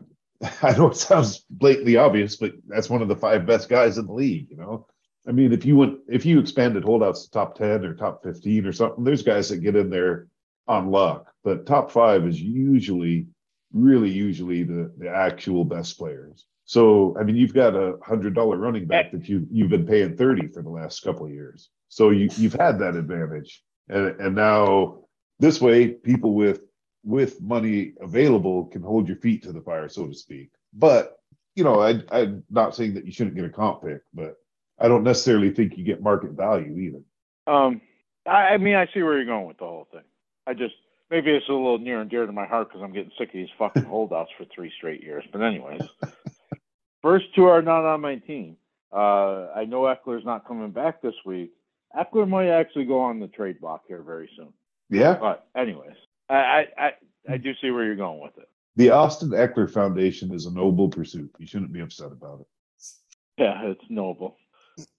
S3: I know it sounds blatantly obvious, but that's one of the five best guys in the league. You know, I mean, if you went, if you expanded holdouts to top ten or top fifteen or something, there's guys that get in there on luck, but top five is usually really usually the the actual best players. So I mean, you've got a hundred dollar running back that you you've been paying thirty for the last couple of years. So you you've had that advantage, and and now this way, people with with money available can hold your feet to the fire, so to speak. But you know, I, I'm not saying that you shouldn't get a comp pick, but I don't necessarily think you get market value either.
S2: Um, I, I mean, I see where you're going with the whole thing. I just maybe it's a little near and dear to my heart because I'm getting sick of these fucking holdouts for three straight years. But anyways, first two are not on my team. Uh, I know Ekeler's not coming back this week. Ekeler might actually go on the trade block here very soon.
S3: Yeah.
S2: But anyways, I I, I, I do see where you're going with it.
S3: The Austin Ekeler Foundation is a noble pursuit. You shouldn't be upset about it.
S2: Yeah, it's noble.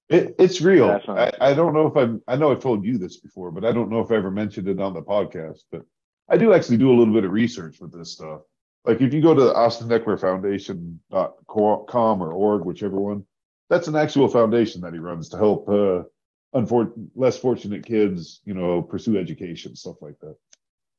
S3: It, it's real.
S2: That's
S3: I, I don't know if I'm, I know I told you this before, but I don't know if I ever mentioned it on the podcast. But I do actually do a little bit of research with this stuff. Like if you go to the Austin Ekeler Foundation.com or org, whichever one, that's an actual foundation that he runs to help uh, unfor- less fortunate kids, you know, pursue education, stuff like that.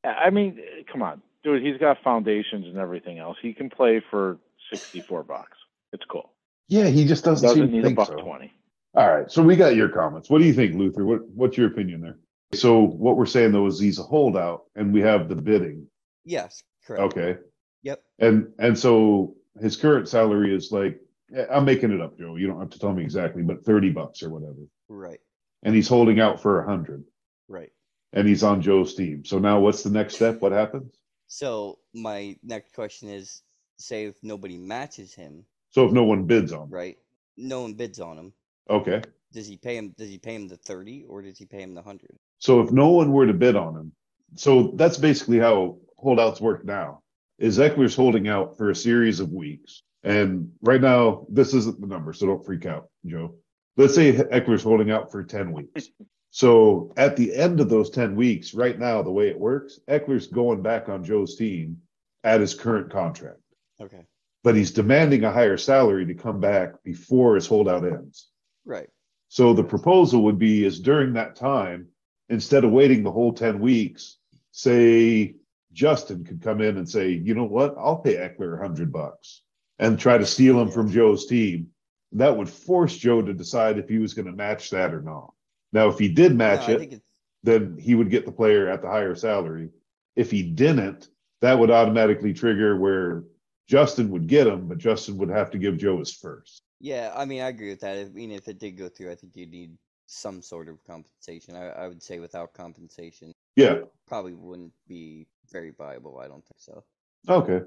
S2: I mean, come on, dude. He's got foundations and everything else. He can play for sixty-four bucks. It's cool.
S3: Yeah, he just doesn't,
S2: Doesn't
S3: seem to
S2: need a
S3: think
S2: buck
S3: so.
S2: twenty.
S3: All right, so we got your comments. What do you think, Luther? What what's your opinion there? So what we're saying though is he's a holdout, and we have the bidding.
S4: Yes, correct.
S3: Okay,
S4: Yep.
S3: and and so his current salary is like eh, I'm making it up, Joe. You don't have to tell me exactly, but thirty bucks or whatever.
S4: Right.
S3: And he's holding out for a hundred,
S4: Right.
S3: and he's on Joe's team. So now what's the next step? What happens?
S4: So my next question is, say if nobody matches him,
S3: So if no one bids on, him,
S4: right? No one bids on him.
S3: okay.
S4: Does he pay him? Does he pay him the thirty or does he pay him the hundred?
S3: So if no one were to bid on him, so that's basically how holdouts work now. Is Ekeler's holding out for a series of weeks, and right now this isn't the number, so don't freak out, Joe. Let's say Ekeler's holding out for ten weeks. So at the end of those ten weeks, right now the way it works, Ekeler's going back on Joe's team at his current contract,
S4: Okay.
S3: but he's demanding a higher salary to come back before his holdout ends.
S4: Right.
S3: So the proposal would be is during that time, instead of waiting the whole 10 weeks, say Justin could come in and say, you know what, I'll pay Ekeler a hundred bucks and try to steal him from Joe's team. That would force Joe to decide if he was going to match that or not. Now, if he did match
S4: no,
S3: it, then he would get the player at the higher salary. If he didn't, that would automatically trigger where Justin would get him, but Justin would have to give Joe his first.
S4: yeah. I mean, I agree with that. I mean, if it did go through, I think you'd need some sort of compensation. I, I would say without compensation,
S3: Yeah.
S4: probably wouldn't be very viable. I don't think so.
S3: Okay.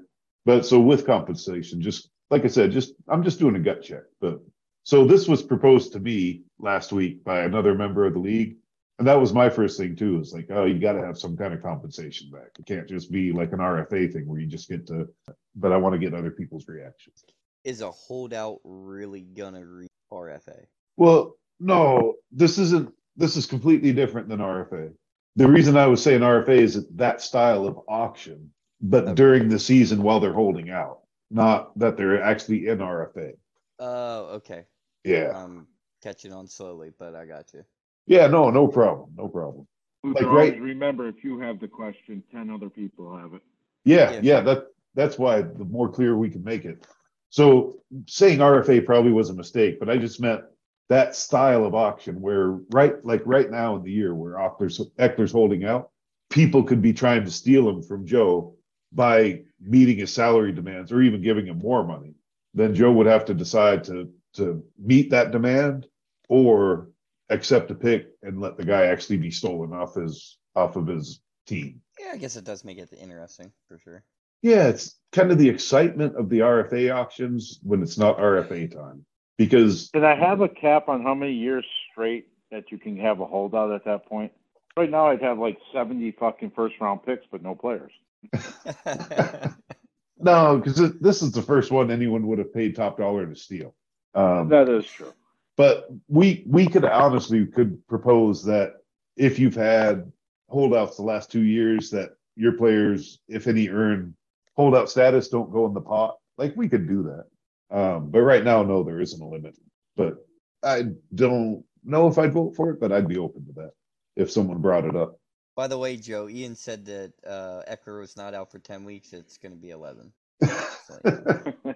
S3: But so with compensation, just like I said, just I'm just doing a gut check. But so this was proposed to me last week by another member of the league. And that was my first thing too, is like, oh, you got to have some kind of compensation back. It can't just be like an RFA thing where you just get to, but I want to get other people's reactions.
S4: Is a holdout really gonna RFA?
S3: Well, no, this isn't, this is completely different than RFA. The reason I was saying RFA is that, that style of auction, but
S4: Okay.
S3: during the season while they're holding out, not that they're actually in RFA.
S4: Oh, okay.
S3: Yeah.
S4: I'm catching on slowly, but I got you.
S3: Yeah, no, no problem. No problem.
S2: Luther,
S3: Like, right-
S2: remember, if you have the question, ten other people have it.
S3: Yeah,
S4: Yeah.
S3: yeah, that that's why the more clear we can make it. So saying RFA probably was a mistake, but I just meant that style of auction where right like right now in the year where Ekeler's, Ekeler's holding out, people could be trying to steal him from Joe by meeting his salary demands or even giving him more money. Then Joe would have to decide to to meet that demand or accept a pick and let the guy actually be stolen off his off of his team.
S4: Yeah, I guess it does make it interesting for sure.
S3: Yeah, it's kind of the excitement of the RFA auctions when it's not RFA time. Because
S2: Did I have a cap on how many years straight that you can have a holdout at that point? Right now, I'd have like seventy fucking first round picks, but no players.
S3: no, because this is the first one anyone would have paid top dollar to steal. Um,
S2: That is true.
S3: but we we could honestly could propose that if you've had holdouts the last two years, that your players, if any, earn holdout status, don't go in the pot. Like we could do that. Um, but right now, no, there isn't a limit. But I don't know if I'd vote for it, but I'd be open to that if someone brought it up.
S4: By the way, Joe, Ian said that uh, Ekeler was not out for 10 weeks. It's going to be 11.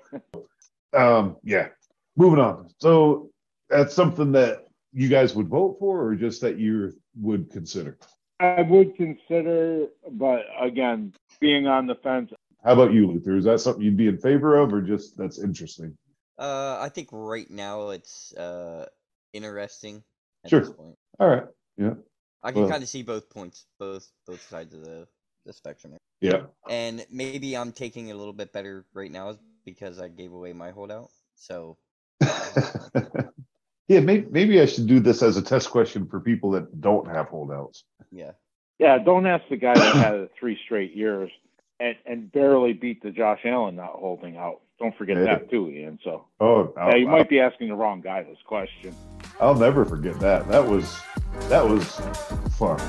S3: um, yeah. Moving on. So that's something that you guys would vote for, or just that you would consider?
S2: I would consider, but again, being on the fence.
S3: How about you, Luther? Is that something you'd be in favor of, or just that's interesting?
S4: Uh, I think right now it's uh interesting.
S3: sure. All right. Yeah.
S4: I can well, kind of see both points, both both sides of the the spectrum.
S3: Yeah.
S4: And maybe I'm taking it a little bit better right now because I gave away my holdout. So.
S3: yeah, maybe, maybe I should do this as a test question for people that don't have holdouts.
S4: Yeah.
S2: Yeah, don't ask the guy that had it three straight years and, and barely beat the Josh Allen not holding out. Don't forget hey. that too, Ian. So,
S3: oh,
S2: I'll, yeah, you I'll, might be asking the wrong guy this question.
S3: I'll never forget that. That was that was fun.